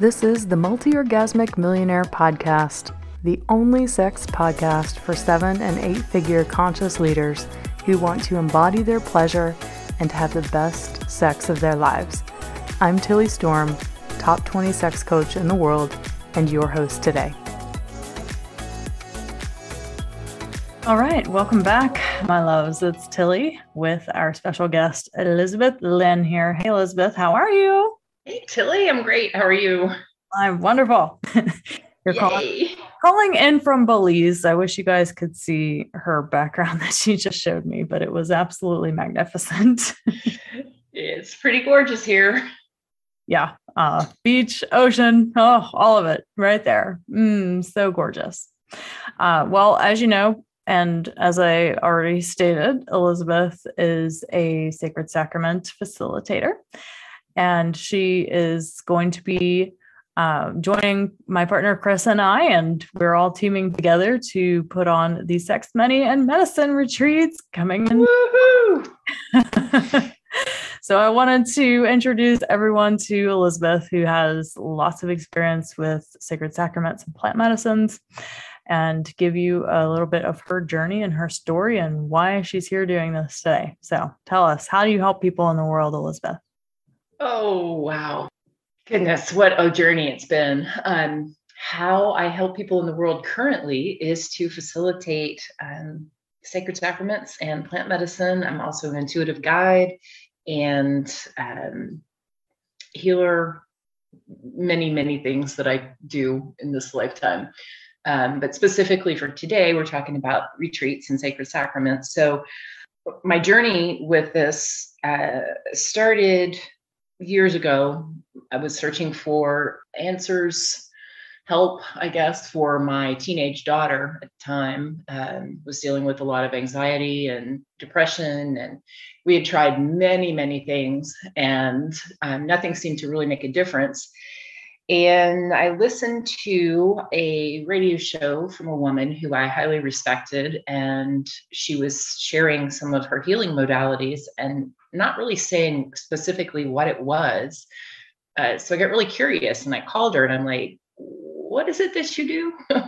This is the Multi Orgasmic Millionaire Podcast, the only sex podcast for seven and eight figure conscious leaders who want to embody their pleasure and have the best sex of their lives. I'm Tilly Storm, top 20 sex coach in the world, and your host today. All right, welcome back, my loves. It's Tilly with our special guest, Elizabeth Lynn here. Hey, Elizabeth, how are you? Hey, Tilly, I'm great. How are you? I'm wonderful. You're calling, calling in from Belize. I wish you guys could see her background that she just showed me, but it was absolutely magnificent. it's pretty gorgeous here. Yeah. Uh, beach, ocean, oh, all of it right there. Mm, so gorgeous. Uh, well, as you know, and as I already stated, Elizabeth is a sacred sacrament facilitator. And she is going to be uh, joining my partner Chris and I, and we're all teaming together to put on the Sex, Money, and Medicine retreats coming in. so I wanted to introduce everyone to Elizabeth, who has lots of experience with sacred sacraments and plant medicines and give you a little bit of her journey and her story and why she's here doing this today. So tell us, how do you help people in the world, Elizabeth? Oh, wow. Goodness, what a journey it's been. Um, how I help people in the world currently is to facilitate um, sacred sacraments and plant medicine. I'm also an intuitive guide and um, healer, many, many things that I do in this lifetime. Um, but specifically for today, we're talking about retreats and sacred sacraments. So, my journey with this uh, started years ago. I was searching for answers, help, I guess, for my teenage daughter at the time. Um, was dealing with a lot of anxiety and depression, and we had tried many, many things, and um, nothing seemed to really make a difference and I listened to a radio show from a woman who I highly respected, and she was sharing some of her healing modalities and not really saying specifically what it was. Uh, so I got really curious and I called her and I'm like, what is it that you do?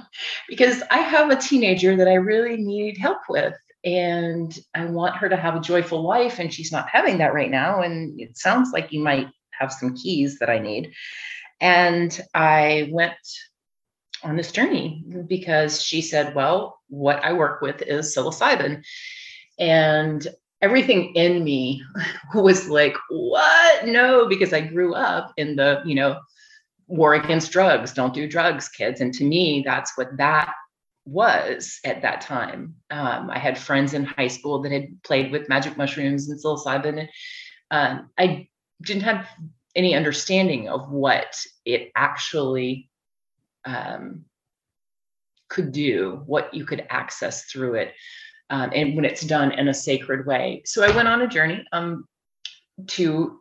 because I have a teenager that I really need help with. And I want her to have a joyful life, and she's not having that right now. And it sounds like you might have some keys that I need. And I went on this journey because she said, Well, what I work with is psilocybin. And everything in me was like, What? No, because I grew up in the, you know, war against drugs, don't do drugs, kids. And to me, that's what that was at that time. Um, I had friends in high school that had played with magic mushrooms and psilocybin. And um, I didn't have any understanding of what it actually um, could do, what you could access through it, um, and when it's done in a sacred way. So I went on a journey um, to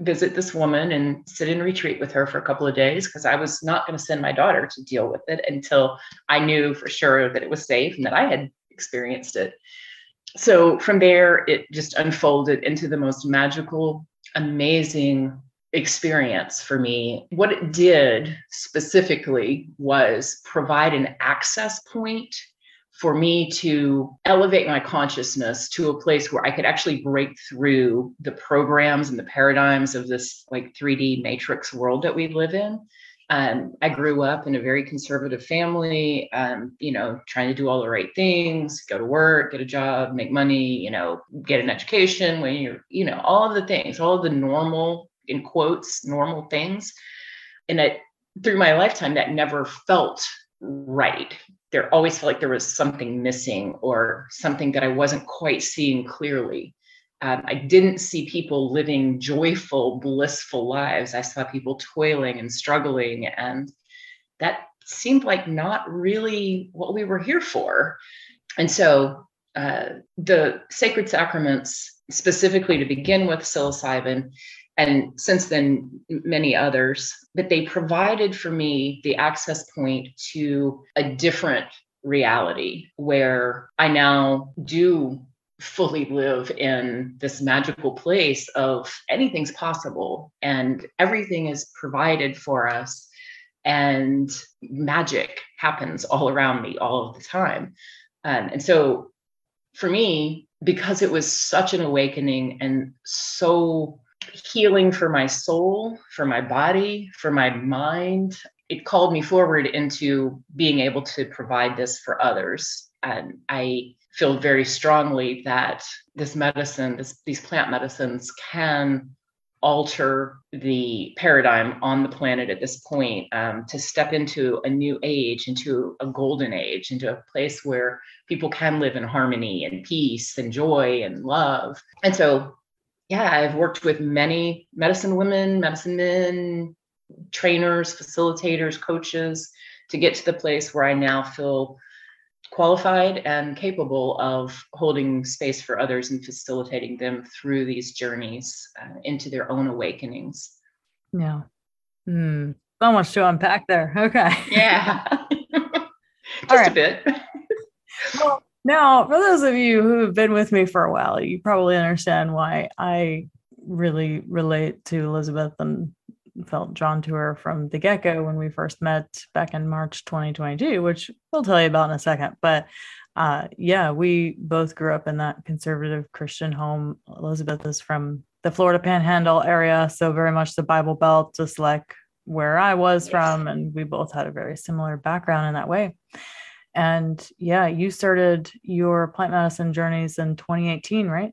visit this woman and sit in retreat with her for a couple of days because I was not going to send my daughter to deal with it until I knew for sure that it was safe and that I had experienced it. So from there, it just unfolded into the most magical, amazing experience for me. What it did specifically was provide an access point for me to elevate my consciousness to a place where I could actually break through the programs and the paradigms of this like 3D matrix world that we live in. Um, I grew up in a very conservative family, um, you know, trying to do all the right things, go to work, get a job, make money, you know, get an education when you're, you know, all of the things, all of the normal in quotes normal things and it through my lifetime that never felt right. There always felt like there was something missing or something that i wasn't quite seeing clearly. Um, i didn't see people living joyful blissful lives. I saw people toiling and struggling and that seemed like not really what we were here for. And so uh, the sacred sacraments specifically to begin with psilocybin and since then many others but they provided for me the access point to a different reality where i now do fully live in this magical place of anything's possible and everything is provided for us and magic happens all around me all of the time. Um, and so for me because it was such an awakening and so healing for my soul for my body for my mind it called me forward into being able to provide this for others and i feel very strongly that this medicine, this, these plant medicines can alter the paradigm on the planet at this point um, to step into a new age, into a golden age, into a place where people can live in harmony and peace and joy and love. And so, yeah, I've worked with many medicine women, medicine men, trainers, facilitators, coaches to get to the place where I now feel qualified and capable of holding space for others and facilitating them through these journeys uh, into their own awakenings. Yeah. Hmm. So much to unpack there. Okay. Yeah. Just a bit. Now, for those of you who have been with me for a while, you probably understand why I really relate to Elizabeth and felt drawn to her from the get go when we first met back in March 2022, which we'll tell you about in a second. But uh, yeah, we both grew up in that conservative Christian home. Elizabeth is from the Florida Panhandle area, so very much the Bible Belt, just like where I was from. And we both had a very similar background in that way. And yeah, you started your plant medicine journeys in 2018, right?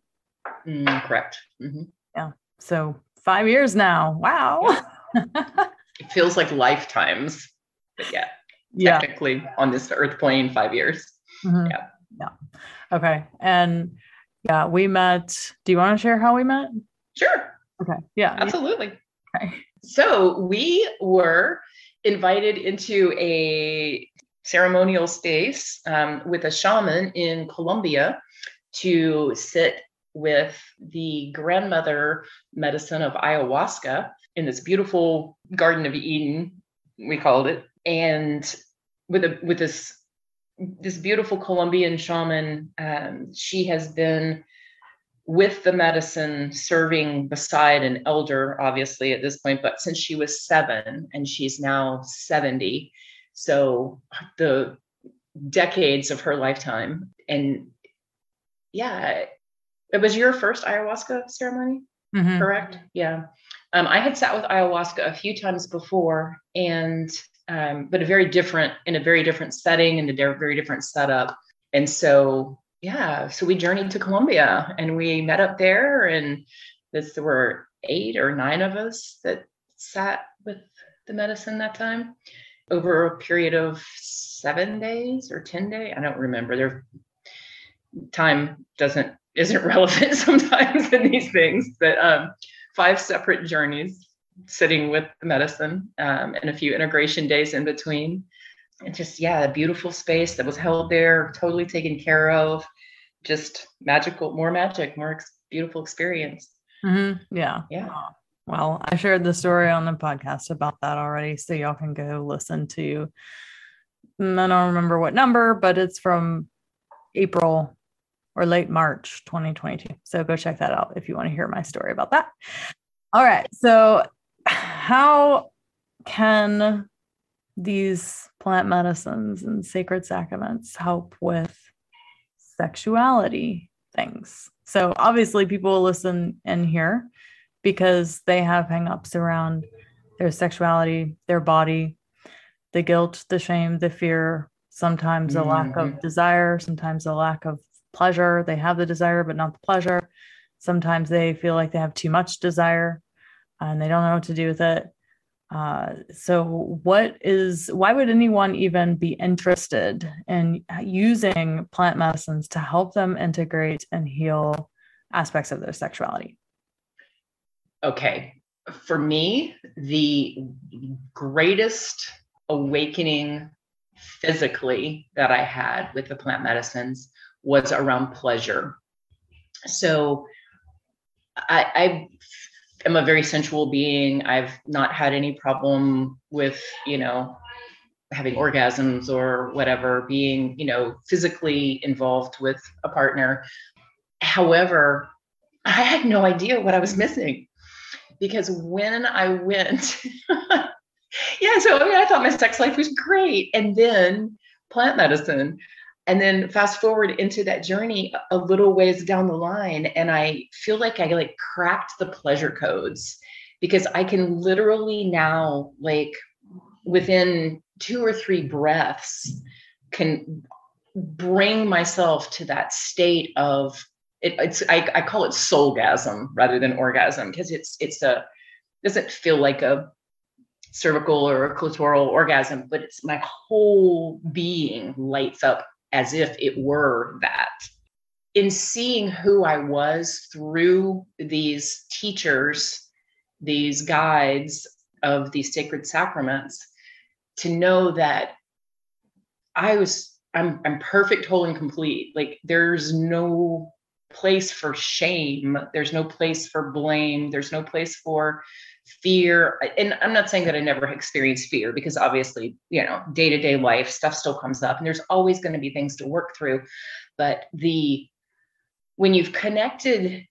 Mm, correct. Mm-hmm. Yeah. So five years now. Wow. It feels like lifetimes, but yeah, yeah. technically on this earth plane, five years. Mm-hmm. Yeah. Yeah. Okay. And yeah, we met. Do you want to share how we met? Sure. Okay. Yeah. Absolutely. Okay. So we were invited into a ceremonial space um, with a shaman in Colombia to sit with the grandmother medicine of ayahuasca in this beautiful Garden of Eden, we called it, and with a with this this beautiful Colombian shaman. Um, she has been with the medicine, serving beside an elder, obviously at this point, but since she was seven, and she's now seventy, so the decades of her lifetime, and yeah, it was your first ayahuasca ceremony, mm-hmm. correct? Yeah. Um, I had sat with ayahuasca a few times before, and um, but a very different in a very different setting and a very different setup. And so, yeah, so we journeyed to Colombia and we met up there, and this, there were eight or nine of us that sat with the medicine that time over a period of seven days or 10 days. I don't remember. Their time doesn't isn't relevant sometimes in these things, but um, five separate journeys sitting with the medicine um, and a few integration days in between. And just, yeah, a beautiful space that was held there, totally taken care of. Just magical, more magic, more ex- beautiful experience. Mm-hmm. Yeah. Yeah. Well, I shared the story on the podcast about that already. So y'all can go listen to, I don't remember what number, but it's from April or late March 2022. So go check that out if you want to hear my story about that. All right. So, how can these plant medicines and sacred sacraments help with sexuality things? So, obviously, people listen in here because they have hangups around their sexuality, their body, the guilt, the shame, the fear, sometimes a lack of mm-hmm. desire, sometimes a lack of pleasure. They have the desire, but not the pleasure. Sometimes they feel like they have too much desire and they don't know what to do with it. Uh, so, what is why would anyone even be interested in using plant medicines to help them integrate and heal aspects of their sexuality? Okay. For me, the greatest awakening physically that I had with the plant medicines was around pleasure. So I, I am a very sensual being. I've not had any problem with, you know, having orgasms or whatever, being, you know, physically involved with a partner. However, I had no idea what I was missing because when I went, yeah, so I mean, I thought my sex life was great. And then plant medicine. And then fast forward into that journey a little ways down the line, and I feel like I like cracked the pleasure codes because I can literally now, like within two or three breaths, can bring myself to that state of it, it's I, I call it soulgasm rather than orgasm because it's it's a doesn't feel like a cervical or a clitoral orgasm, but it's my whole being lights up as if it were that. In seeing who I was through these teachers, these guides of these sacred sacraments, to know that I was I'm I'm perfect, whole, and complete. Like there's no place for shame. There's no place for blame. There's no place for fear. And I'm not saying that I never experienced fear because obviously, you know, day to day life stuff still comes up and there's always going to be things to work through. But the, when you've connected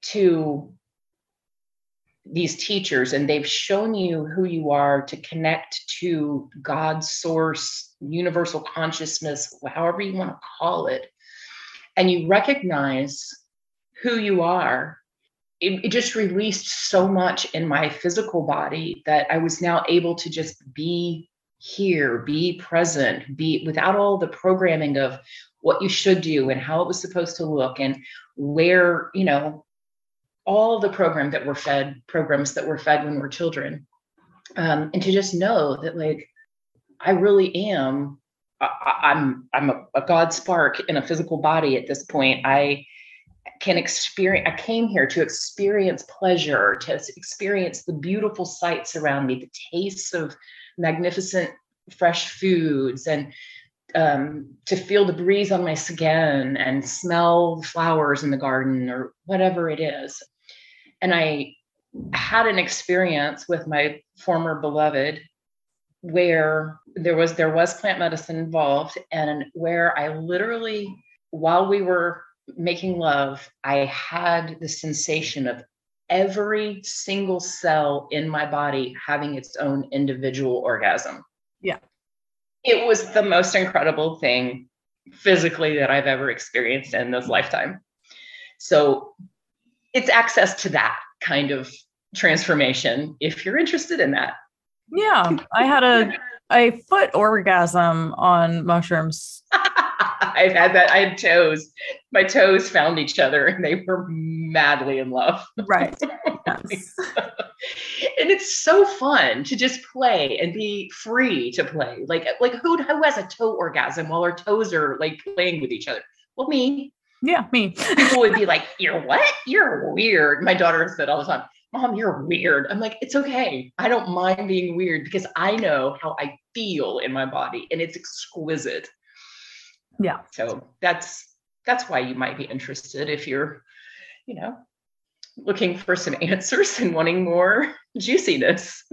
to these teachers and they've shown you who you are to connect to God's source, universal consciousness, however you want to call it, and you recognize who you are, it, it, just released so much in my physical body that I was now able to just be here, be present, be without all the programming of what you should do and how it was supposed to look and where, you know, all the program that were fed, programs that were fed when we were children. Um, and to just know that like I really am I, am I'm, I'm a, a God spark in a physical body at this point. I can experience. I came here to experience pleasure, to experience the beautiful sights around me, the tastes of magnificent fresh foods, and um, to feel the breeze on my skin and smell flowers in the garden or whatever it is. And I had an experience with my former beloved where there was there was plant medicine involved and where I literally while we were making love I had the sensation of every single cell in my body having its own individual orgasm. Yeah. It was the most incredible thing physically that I've ever experienced in this lifetime. So it's access to that kind of transformation if you're interested in that. Yeah, I had a a foot orgasm on mushrooms. I've had that. I had toes. My toes found each other and they were madly in love. Right. Yes. and it's so fun to just play and be free to play. Like like who who has a toe orgasm while our toes are like playing with each other? Well, me. Yeah, me. People would be like, "You're what? You're weird." My daughter said all the time, "Mom, you're weird." I'm like, "It's okay. I don't mind being weird because I know how I feel in my body, and it's exquisite." Yeah. So that's that's why you might be interested if you're, you know, looking for some answers and wanting more juiciness.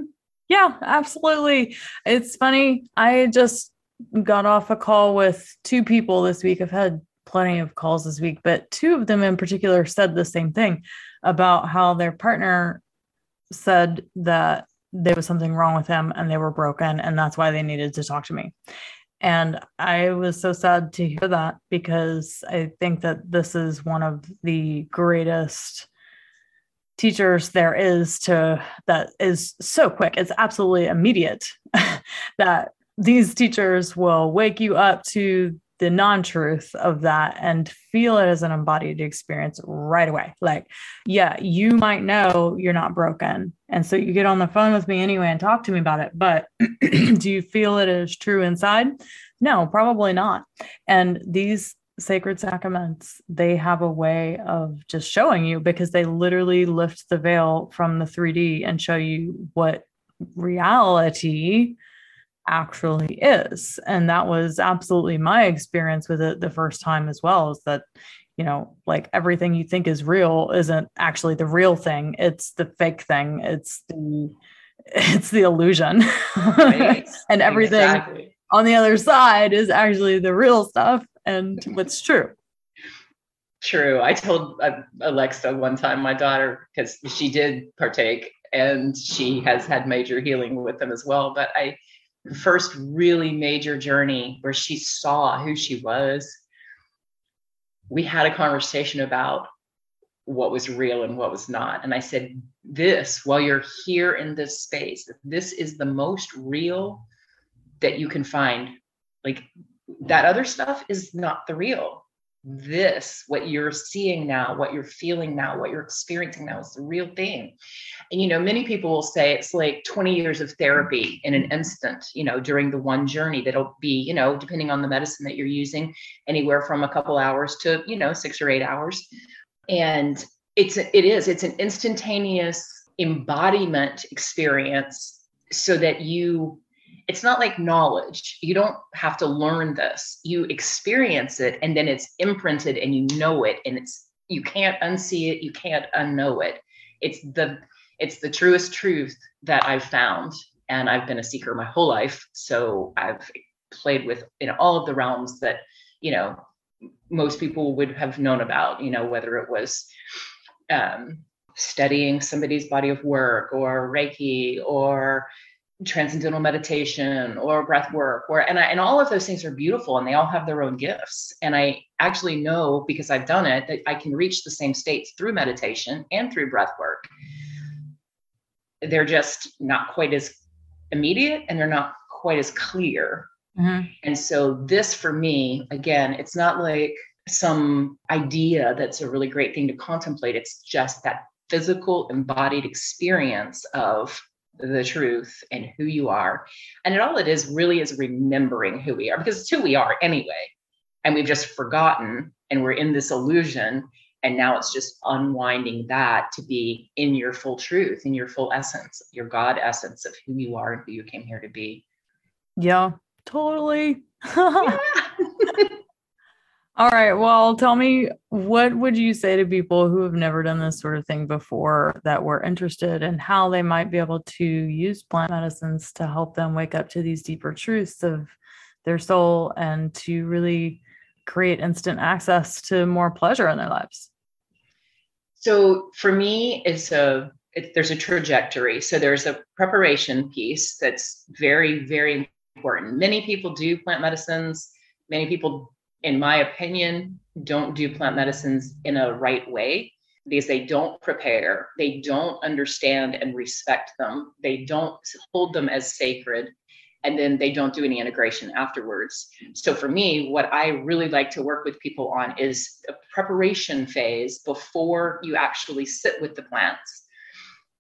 Yeah, absolutely. It's funny. I just got off a call with two people this week. I've had plenty of calls this week, but two of them in particular said the same thing about how their partner said that there was something wrong with him and they were broken and that's why they needed to talk to me. And I was so sad to hear that because I think that this is one of the greatest teachers there is to that is so quick. It's absolutely immediate that these teachers will wake you up to the non-truth of that and feel it as an embodied experience right away. Like yeah you might know you're not broken. And so you get on the phone with me anyway and talk to me about it but do you feel it is true inside? No probably not. And these sacred sacraments they have a way of just showing you because they literally lift the veil from the 3d and show you what reality actually is. And that was absolutely my experience with it the first time as well is that, you know, like everything you think is real isn't actually the real thing. It's the fake thing. It's the it's the illusion. Right. and everything exactly. on the other side is actually the real stuff and what's true. true. I told uh, Alexa one time, my daughter, because she did partake and she has had major healing with them as well. But I, first really major journey where she saw who she was, we had a conversation about what was real and what was not. And I said, This, while you're here in this space, this is the most real that you can find. Like that other stuff is not the real this, what you're seeing now, what you're feeling now, what you're experiencing now is the real thing. And, you know, many people will say it's like 20 years of therapy in an instant, you know, during the one journey that'll be, you know, depending on the medicine that you're using, anywhere from a couple hours to, you know, six or eight hours. And it's, it is, it's an instantaneous embodiment experience so that you it's not like knowledge. You don't have to learn this. You experience it and then it's imprinted and you know it and it's you can't unsee it, you can't unknow it. It's the it's the truest truth that I've found and I've been a seeker my whole life, so I've played with in all of the realms that, you know, most people would have known about, you know, whether it was um, studying somebody's body of work or Reiki or transcendental meditation or breath work or and I, and all of those things are beautiful and they all have their own gifts. And i actually know because i've done it that i can reach the same states through meditation and through breath work. They're just not quite as immediate and they're not quite as clear. Mm-hmm. and so this for me again it's not like some idea that's a really great thing to contemplate. It's just that physical embodied experience of the truth and who you are. And it all it is really is remembering who we are because it's who we are anyway. And we've just forgotten and we're in this illusion. And now it's just unwinding that to be in your full truth, in your full essence, your God essence of who you are and who you came here to be. Yeah, totally. yeah. All right. Well, tell me what would you say to people who have never done this sort of thing before that were interested and in how they might be able to use plant medicines to help them wake up to these deeper truths of their soul and to really create instant access to more pleasure in their lives? So for me, it's a it, there's a trajectory. So there's a preparation piece that's very very important. Many people do plant medicines. Many people in my opinion, don't do plant medicines in a right way because they don't prepare, they don't understand and respect them, they don't hold them as sacred, and then they don't do any integration afterwards. So for me, what I really like to work with people on is a preparation phase before you actually sit with the plants.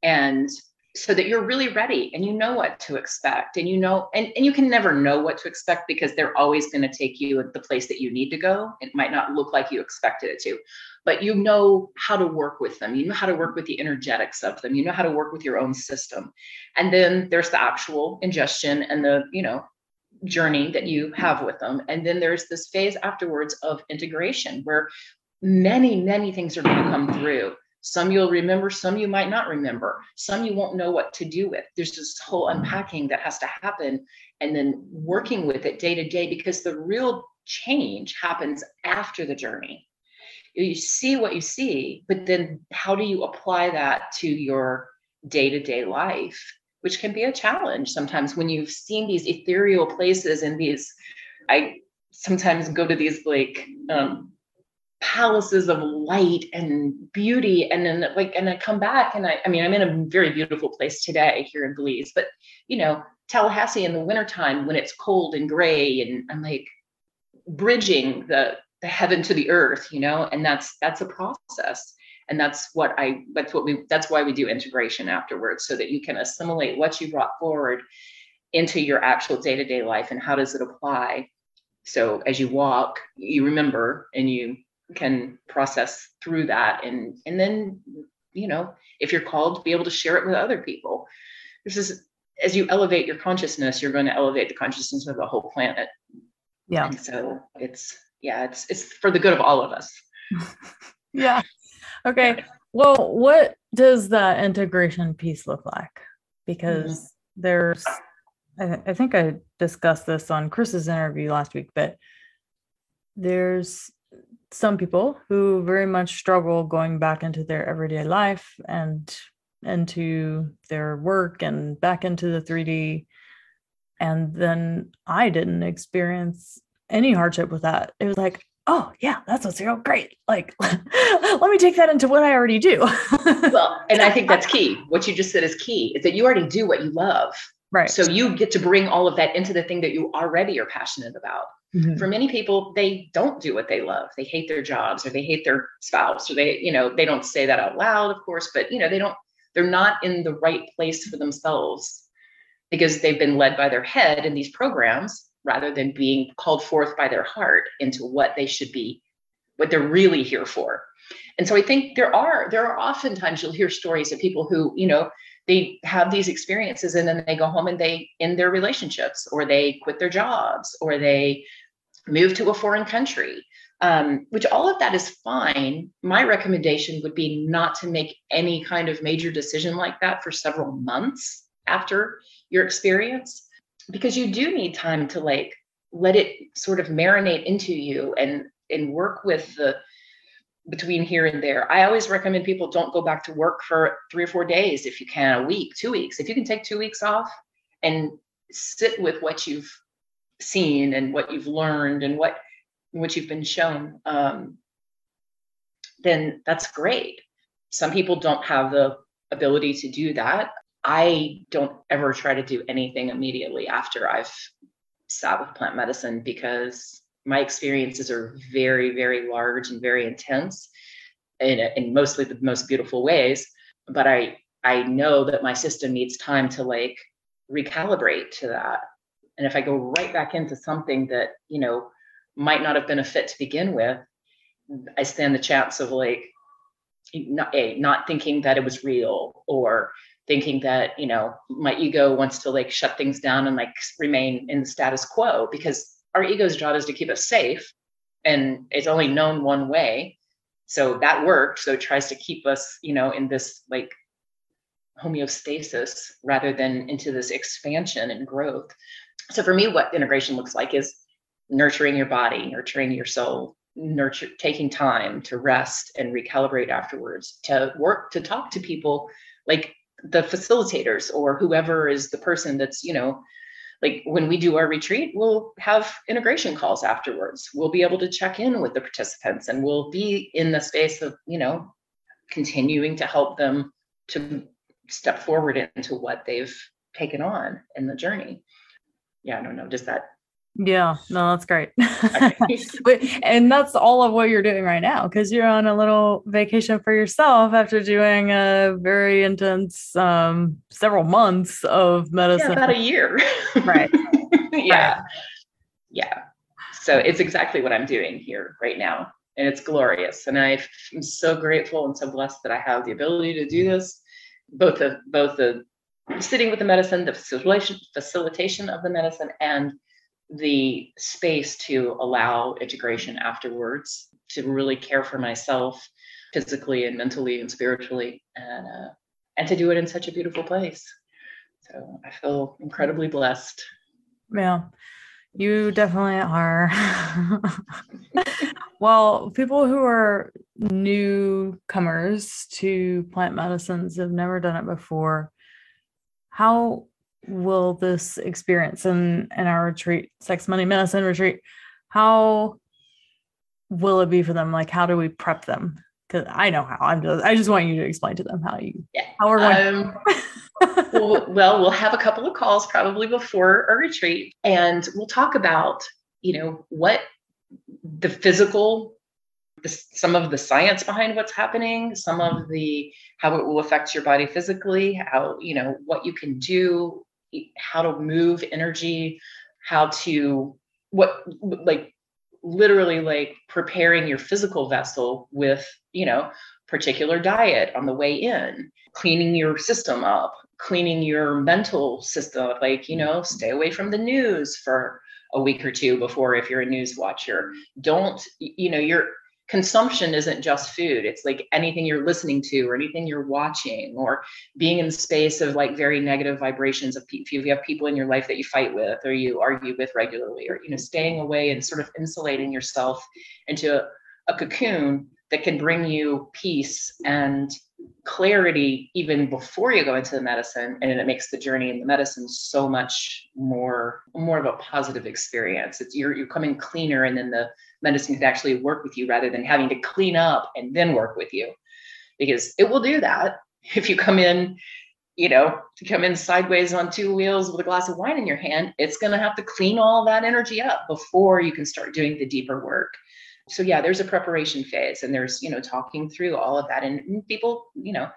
And so that you're really ready and you know what to expect and you know and, and you can never know what to expect because they're always going to take you at the place that you need to go. It might not look like you expected it to but you know how to work with them. You know how to work with the energetics of them. You know how to work with your own system. And then there's the actual ingestion and the you know journey that you have with them. And then there's this phase afterwards of integration where many many things are going to come through some you'll remember, some you might not remember, some you won't know what to do with. There's this whole unpacking that has to happen and then working with it day to day because the real change happens after the journey. You see what you see, but then how do you apply that to your day to day life? Which can be a challenge sometimes when you've seen these ethereal places and these. I sometimes go to these like um, palaces of light and beauty and then like and i come back and i i mean i'm in a very beautiful place today here in belize but you know tallahassee in the wintertime when it's cold and gray and i'm like bridging the the heaven to the earth you know and that's that's a process. And that's what i that's what we that's why we do integration afterwards so that you can assimilate what you brought forward into your actual day-to-day life and how does it apply. So as you walk you remember and you can process through that and and then you know if you're called to be able to share it with other people. This is as you elevate your consciousness you're going to elevate the consciousness of the whole planet. Yeah. And so it's yeah it's it's for the good of all of us. Yeah. Okay. Well what does that integration piece look like? Because mm-hmm. there's I, I think i discussed this on chris's interview last week but there's some people who very much struggle going back into their everyday life and into their work and back into the 3D. And then I didn't experience any hardship with that. It was like, oh yeah, that's what's real great. Like, let me take that into what I already do. well, and I think that's key. What you just said is key is that you already do what you love. Right. So you get to bring all of that into the thing that you already are passionate about. Mm-hmm. For many people, they don't do what they love. They hate their jobs or they hate their spouse or they, you know, they don't say that out loud, of course, but you know, they don't, they're not in the right place for themselves because they've been led by their head in these programs rather than being called forth by their heart into what they should be, what they're really here for. And so I think there are there are oftentimes you'll hear stories of people who, you know, they have these experiences and then they go home and they end their relationships or they quit their jobs or they move to a foreign country um, which all of that is fine my recommendation would be not to make any kind of major decision like that for several months after your experience because you do need time to like let it sort of marinate into you and and work with the between here and there. I always recommend people don't go back to work for three or four days if you can, a week, two weeks. If you can take two weeks off and sit with what you've seen and what you've learned and what what you've been shown, um, then that's great. Some people don't have the ability to do that. I don't ever try to do anything immediately after I've sat with plant medicine because my experiences are very, very large and very intense in, in mostly the most beautiful ways. But I, I know that my system needs time to like recalibrate to that. And if I go right back into something that, you know, might not have been a fit to begin with, I stand the chance of like not a not thinking that it was real or thinking that you know my ego wants to like shut things down and like remain in the status quo because our ego's job is to keep us safe and it's only known one way. So that worked so it tries to keep us you know in this like homeostasis rather than into this expansion and growth so for me what integration looks like is nurturing your body nurturing your soul nurture taking time to rest and recalibrate afterwards to work to talk to people like the facilitators or whoever is the person that's you know like when we do our retreat, we'll have integration calls afterwards. We'll be able to check in with the participants and we'll be in the space of, you know, continuing to help them to step forward into what they've taken on in the journey. Yeah, I don't know. Does that yeah, no, that's great. and that's all of what you're doing right now because you're on a little vacation for yourself after doing a very intense um, several months of medicine. Yeah, about a year. right. yeah. Right. Yeah. So it's exactly what I'm doing here right now. And it's glorious. And I am so grateful and so blessed that I have the ability to do this. Both the both the sitting with the medicine, the facilitation of the medicine, and the space to allow integration afterwards to really care for myself physically and mentally and spiritually and uh, and to do it in such a beautiful place. So i feel incredibly blessed. Yeah. You definitely are. Well people who are newcomers to plant medicines have never done it before how will this experience in in our retreat sex money medicine retreat how will it be for them? Like how do we prep them? Because i know how i'm just i just want you to explain to them how you yeah. how we're going. Um, well, well we'll have a couple of calls probably before our retreat and we'll talk about you know what the physical some of the science behind what's happening some of mm-hmm. the how it will affect your body physically how you know what you can do how to move energy, how to what like literally like preparing your physical vessel with, you know, particular diet on the way in, cleaning your system up, cleaning your mental system, like, you know, mm-hmm. stay away from the news for a week or two before if you're a news watcher. Don't, you know, you're consumption isn't just food. It's like anything you're listening to or anything you're watching or being in the space of like very negative vibrations of if you have people in your life that you fight with or you argue with regularly or you know staying away and sort of insulating yourself into a cocoon that can bring you peace and clarity even before you go into the medicine and it makes the journey in the medicine so much more more of a positive experience. It's you're, you're coming cleaner and then the medicine can actually work with you rather than having to clean up and then work with you. Because it will do that if you come in you know to come in sideways on two wheels with a glass of wine in your hand it's going to have to clean all that energy up before you can start doing the deeper work. So yeah there's a preparation phase and there's you know talking through all of that. And people you know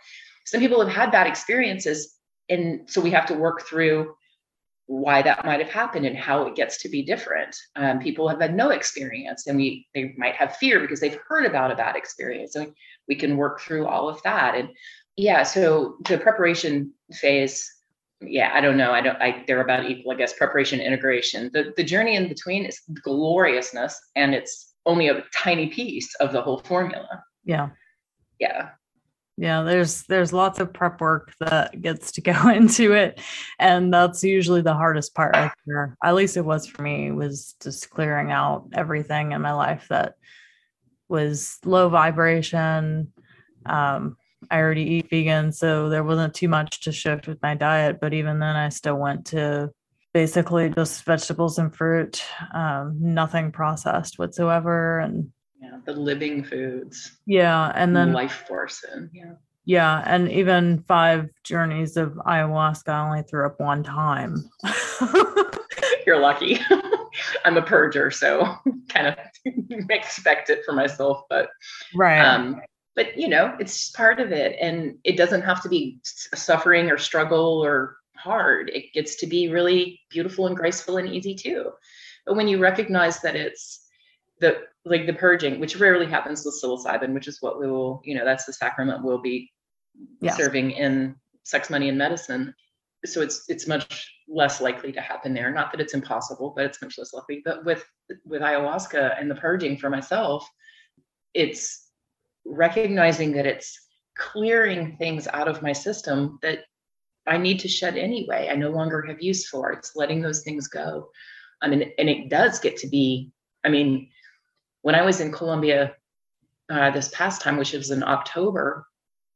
some people have had bad experiences and so we have to work through why that might have happened and how it gets to be different um, people have had no experience and we they might have fear because they've heard about a bad experience and we can work through all of that and yeah so the preparation phase yeah i don't know i don't i they're about equal i guess preparation integration the the journey in between is gloriousness and it's only a tiny piece of the whole formula. Yeah. Yeah. Yeah, there's there's lots of prep work that gets to go into it. And that's usually the hardest part right there. At least it was for me, was just clearing out everything in my life that was low vibration. Um, I already eat vegan, so there wasn't too much to shift with my diet. But even then, I still went to basically just vegetables and fruit, um, nothing processed whatsoever. And yeah, the living foods. Yeah. And then life force. And yeah. Yeah. And even five journeys of ayahuasca, I only threw up one time. You're lucky. I'm a purger, so kind of expect it for myself, but right. Um, but you know, it's part of it, and it doesn't have to be suffering or struggle or hard. It gets to be really beautiful and graceful and easy too. But when you recognize that it's the like the purging, which rarely happens with psilocybin, which is what we will, you know, that's the sacrament we'll be yes. serving in sex, money, and medicine. So it's it's much less likely to happen there. Not that it's impossible, but it's much less likely. But with with ayahuasca and the purging for myself, it's recognizing that it's clearing things out of my system that I need to shed anyway. I no longer have use for. It's letting those things go. I mean, and it does get to be, I mean, when I was in Colombia uh, this past time, which was in October,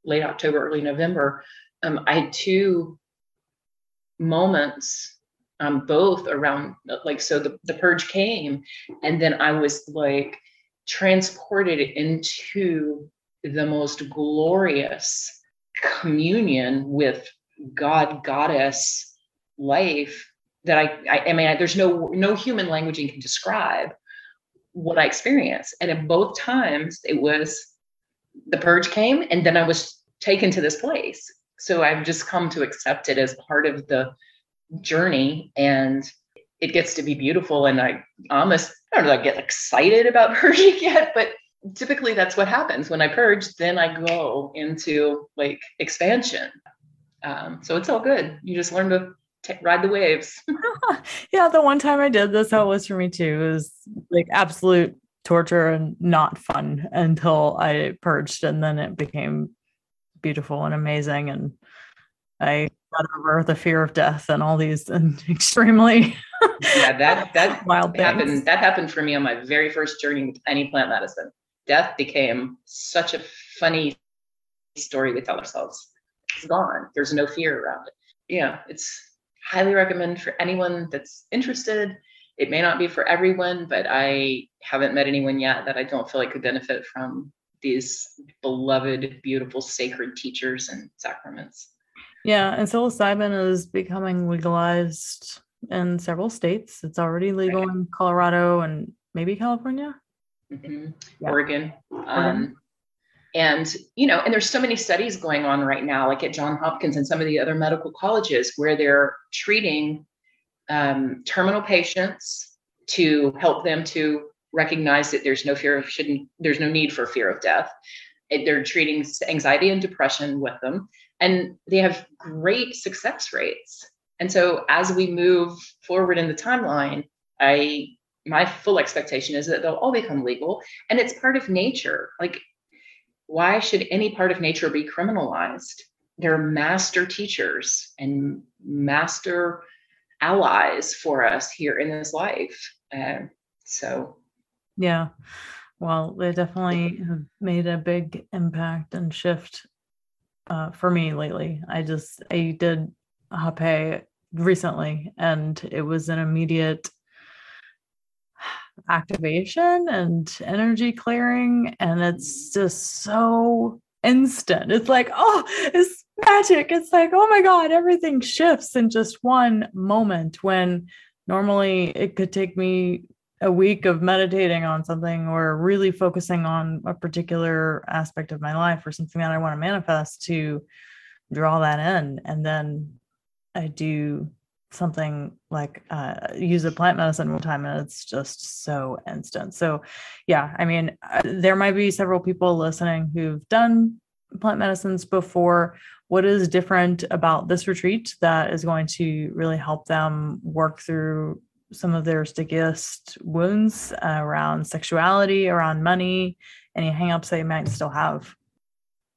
late October, early November, um, I had two moments, um, both around like, so the, the purge came, and then I was like transported into the most glorious communion with God goddess life that I, I, I mean, there's no no human languaging can describe what I experienced. And at both times, it was the purge came, and then I was taken to this place. So I've just come to accept it as part of the journey, and it gets to be beautiful. And I almost I don't know, I get excited about purging yet, but typically that's what happens when I purge. Then I go into like expansion um, so it's all good. You just learn to t- ride the waves. yeah, the one time I did this, how it was for me too. It was like absolute torture and not fun until I purged, and then it became beautiful and amazing. And I got over the fear of death and all these and extremely yeah that that wild happened things. that happened for me on my very first journey with any plant medicine death became such a funny story we tell ourselves it's gone. There's no fear around it. Yeah, it's highly recommend for anyone that's interested. It may not be for everyone, but I haven't met anyone yet that I don't feel like could benefit from these beloved, beautiful, sacred teachers and sacraments. Yeah, and psilocybin is becoming legalized in several states. It's already legal in Colorado and maybe California. Mm-hmm. Yeah. Oregon. Oregon. Um, and you know and there's so many studies going on right now like at john hopkins and some of the other medical colleges where they're treating um, terminal patients to help them to recognize that there's no fear of shouldn't there's no need for fear of death. They're treating anxiety and depression with them and they have great success rates. And so as we move forward in the timeline i my full expectation is that they'll all become legal and it's part of nature. Like why should any part of nature be criminalized? They're master teachers and master allies for us here in this life. Uh, so, yeah. well, they definitely have made a big impact and shift uh, for me lately. I just I did Hape recently, and it was an immediate activation and energy clearing, and it's just so instant. It's like, oh, it's magic. It's like, oh my God, everything shifts in just one moment when normally it could take me a week of meditating on something or really focusing on a particular aspect of my life or something that I want to manifest to draw that in. And then I do something like uh, use a plant medicine one time and it's just so instant. So, yeah, I mean, uh, there might be several people listening who've done plant medicines before. What is different about this retreat that is going to really help them work through some of their stickiest wounds around sexuality, around money, any hangups they might still have?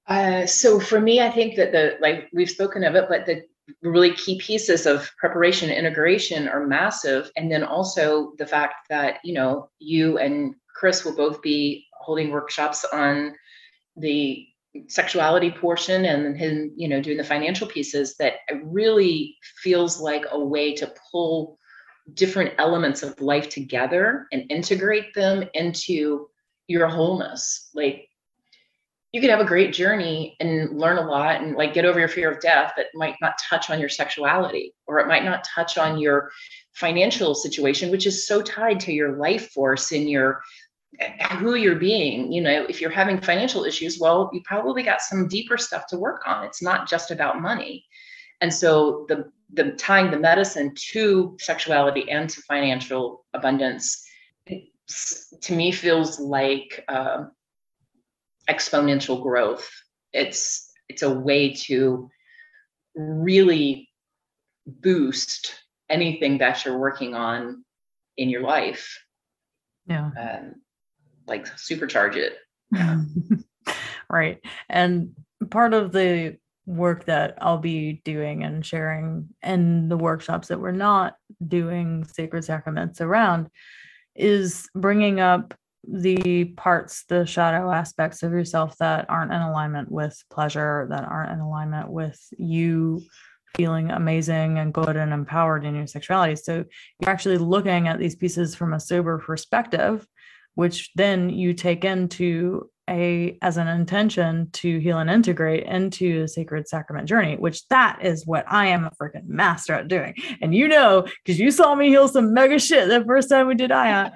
Uh, so for me, I think that the like we've spoken of it, but the really key pieces of preparation and integration are massive, and then also the fact that you know you and Chris will both be holding workshops on the sexuality portion and then him you know doing the financial pieces that really feels like a way to pull different elements of life together and integrate them into your wholeness. Like you can have a great journey and learn a lot and like get over your fear of death that might not touch on your sexuality or it might not touch on your financial situation which is so tied to your life force and your who you're being. You know if you're having financial issues well you probably got some deeper stuff to work on. It's not just about money. And so the the tying the medicine to sexuality and to financial abundance to me feels like uh, exponential growth. It's it's a way to really boost anything that you're working on in your life. Yeah. Um, like supercharge it. Yeah. right. And part of the work that I'll be doing and sharing in the workshops that we're not doing sacred sacraments around is bringing up the parts, the shadow aspects of yourself that aren't in alignment with pleasure, that aren't in alignment with you feeling amazing and good and empowered in your sexuality. So you're actually looking at these pieces from a sober perspective, which then you take into a as an intention to heal and integrate into the sacred sacrament journey which that is what i am a freaking master at doing. And you know because you saw me heal some mega shit the first time we did i uh,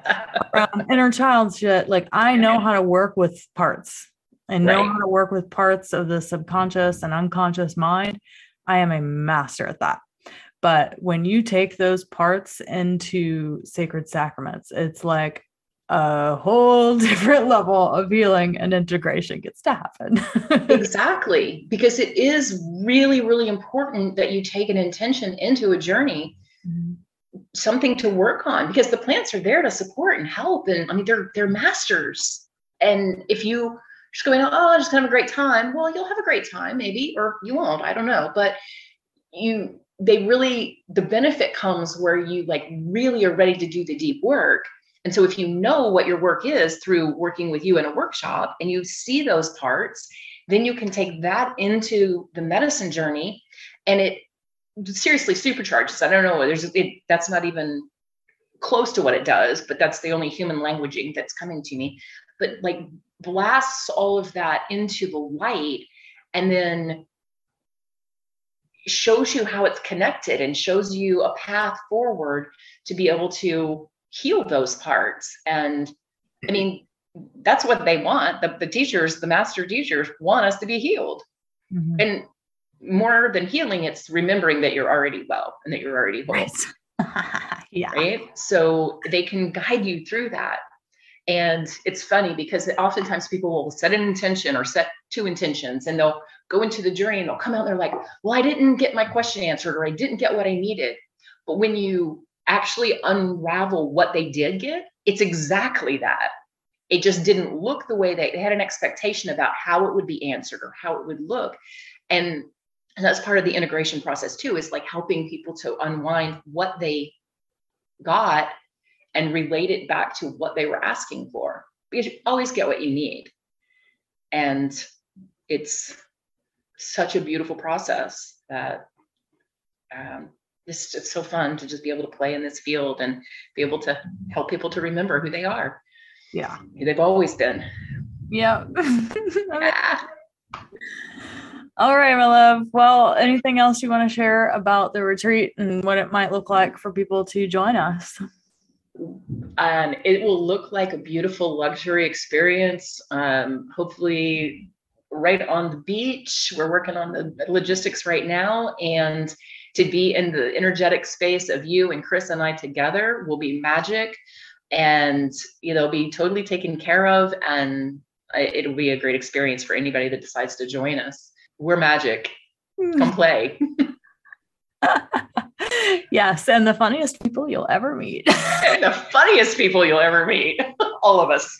around um, inner child shit. Like i know how to work with parts. And know right. how to work with parts of the subconscious and unconscious mind. I am a master at that. But when you take those parts into sacred sacraments it's like a whole different level of healing and integration gets to happen. exactly. Because it is really, really important that you take an intention into a journey, mm-hmm. something to work on, because the plants are there to support and help. And I mean, they're they're masters. And if you just going, oh, I'm just gonna have a great time, well, you'll have a great time, maybe, or you won't, I don't know. But you they really the benefit comes where you like really are ready to do the deep work and so, if you know what your work is through working with you in a workshop and you see those parts, then you can take that into the medicine journey and it seriously supercharges. I don't know, there's it, that's not even close to what it does, but that's the only human languaging that's coming to me. But like blasts all of that into the light and then shows you how it's connected and shows you a path forward to be able to heal those parts. And I mean, that's what they want. The, the teachers, the master teachers want us to be healed. Mm-hmm. And more than healing, it's remembering that you're already well and that you're already whole. Right. yeah. Right. So they can guide you through that. And it's funny because oftentimes people will set an intention or set two intentions and they'll go into the journey and they'll come out and they're like, well, I didn't get my question answered or I didn't get what I needed. But when you actually unravel what they did get, it's exactly that. It just didn't look the way they, they had an expectation about how it would be answered or how it would look. And, and that's part of the integration process too, is like helping people to unwind what they got and relate it back to what they were asking for. Because you always get what you need. And it's such a beautiful process that um, it's just so fun to just be able to play in this field and be able to help people to remember who they are. Yeah. Who they've always been. Yeah. All right, my love. Well, anything else you want to share about the retreat and what it might look like for people to join us? Um, it will look like a beautiful luxury experience. Um, hopefully, right on the beach. We're working on the logistics right now, and to be in the energetic space of you and Chris and I together will be magic, and you know, be totally taken care of, and it'll be a great experience for anybody that decides to join us. We're magic. Hmm. Come play. yes, and the funniest people you'll ever meet. and the funniest people you'll ever meet. All of us.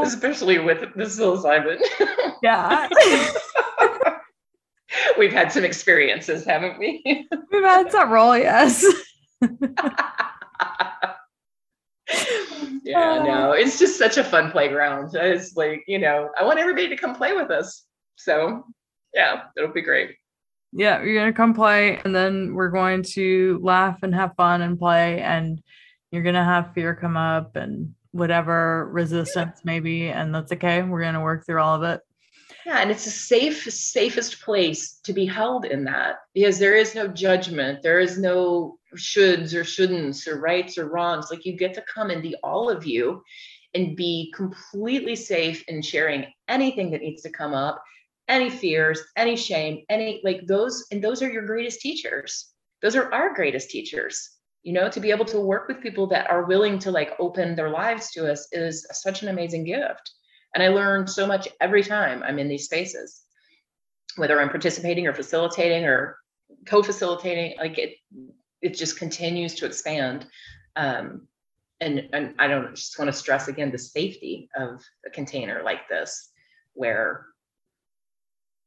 Especially with the psilocybin. Yeah. We've had some experiences, haven't we? We've had several, yes. yeah, no, uh. it's just such a fun playground. It's like, you know, I want everybody to come play with us. So, yeah, it'll be great. Yeah, you're going to come play, and then we're going to laugh and have fun and play, and you're going to have fear come up and whatever resistance yeah. maybe, and that's okay. We're going to work through all of it. Yeah, and it's a safe, safest place to be held in that because there is no judgment, there is no shoulds or shouldn'ts or rights or wrongs. Like you get to come and be all of you and be completely safe in sharing anything that needs to come up, any fears, any shame, any like those, and those are your greatest teachers. Those are our greatest teachers. You know, to be able to work with people that are willing to like open their lives to us is such an amazing gift. And I learn so much every time I'm in these spaces, whether I'm participating or facilitating or co-facilitating, like it, it just continues to expand. Um, and, and I don't just want to stress again the safety of a container like this, where,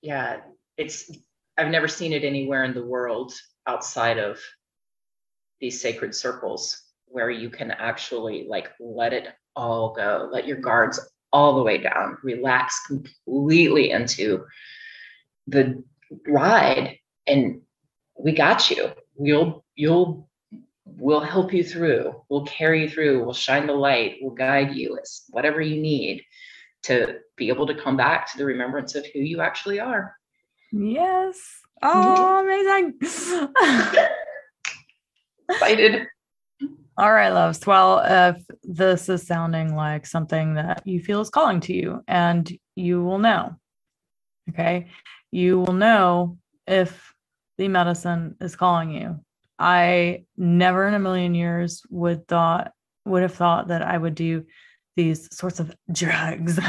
yeah, it's, I've never seen it anywhere in the world outside of these sacred circles where you can actually like let it all go, let your guards all the way down, relax completely into the ride, and we got you. You'll you'll we'll help you through. We'll carry you through. We'll shine the light. We'll guide you. It's whatever you need to be able to come back to the remembrance of who you actually are. Yes. Oh, amazing. Excited. All right, loves. Well, if this is sounding like something that you feel is calling to you, and you will know, okay, you will know if the medicine is calling you. I never in a million years would thought would have thought that I would do these sorts of drugs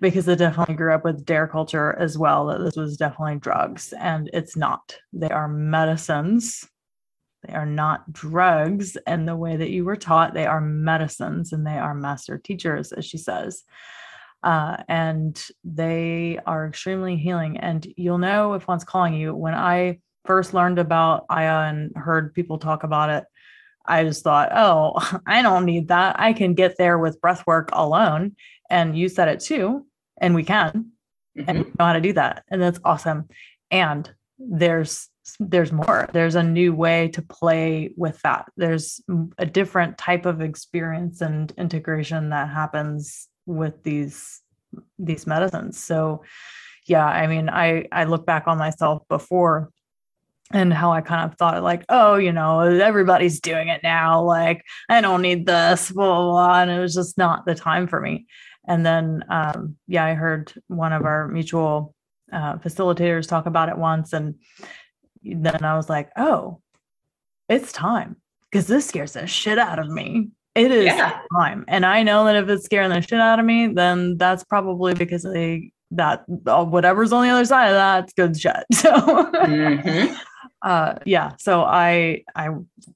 because I definitely grew up with D.A.R.E. culture as well. That this was definitely drugs, and it's not. They are medicines they are not drugs and the way that you were taught. They are medicines and they are master teachers, as she says. Uh, and they are extremely healing. And you'll know if one's calling you. When I first learned about Aya and heard people talk about it, I just thought, oh, I don't need that. I can get there with breath work alone. And you said it too. And we can. Mm-hmm. And we know how to do that. And that's awesome. And there's there's more. There's a new way to play with that. There's a different type of experience and integration that happens with these these medicines. So yeah i mean i i look back on myself before and how i kind of thought like oh you know everybody's doing it now. Like i don't need this blah blah, blah. and it was just not the time for me. And then um yeah i heard one of our mutual uh, facilitators talk about it once and then I was like, oh, it's time because this scares the shit out of me. It is yeah. time. And I know that if it's scaring the shit out of me, then that's probably because they that uh, whatever's on the other side of that's good shit. So mm-hmm. uh yeah, so I I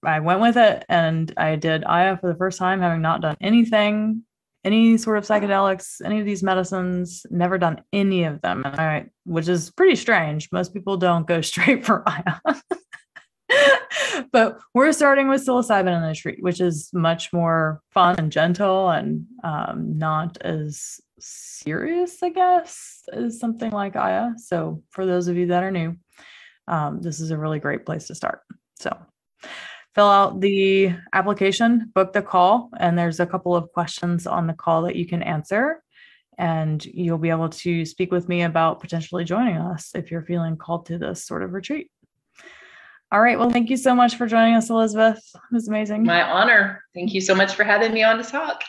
I went with it and I did Aya for the first time, having not done anything any sort of psychedelics, any of these medicines, never done any of them. Which is pretty strange. Most people don't go straight for Aya. but we're starting with psilocybin in the retreat, which is much more fun and gentle and um, not as serious, I guess, as something like Aya. So for those of you that are new, um, this is a really great place to start. So fill out the application, book the call, and there's a couple of questions on the call that you can answer. And you'll be able to speak with me about potentially joining us if you're feeling called to this sort of retreat. All right. Well, thank you so much for joining us, Elizabeth. It was amazing. My honor. Thank you so much for having me on to talk.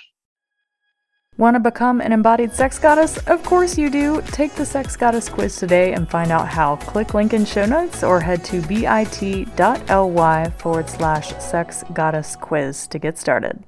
Want to become an embodied sex goddess? Of course you do. Take the Sex Goddess quiz today and find out how. Click link in show notes or head to bit.ly forward slash sex goddess quiz to get started.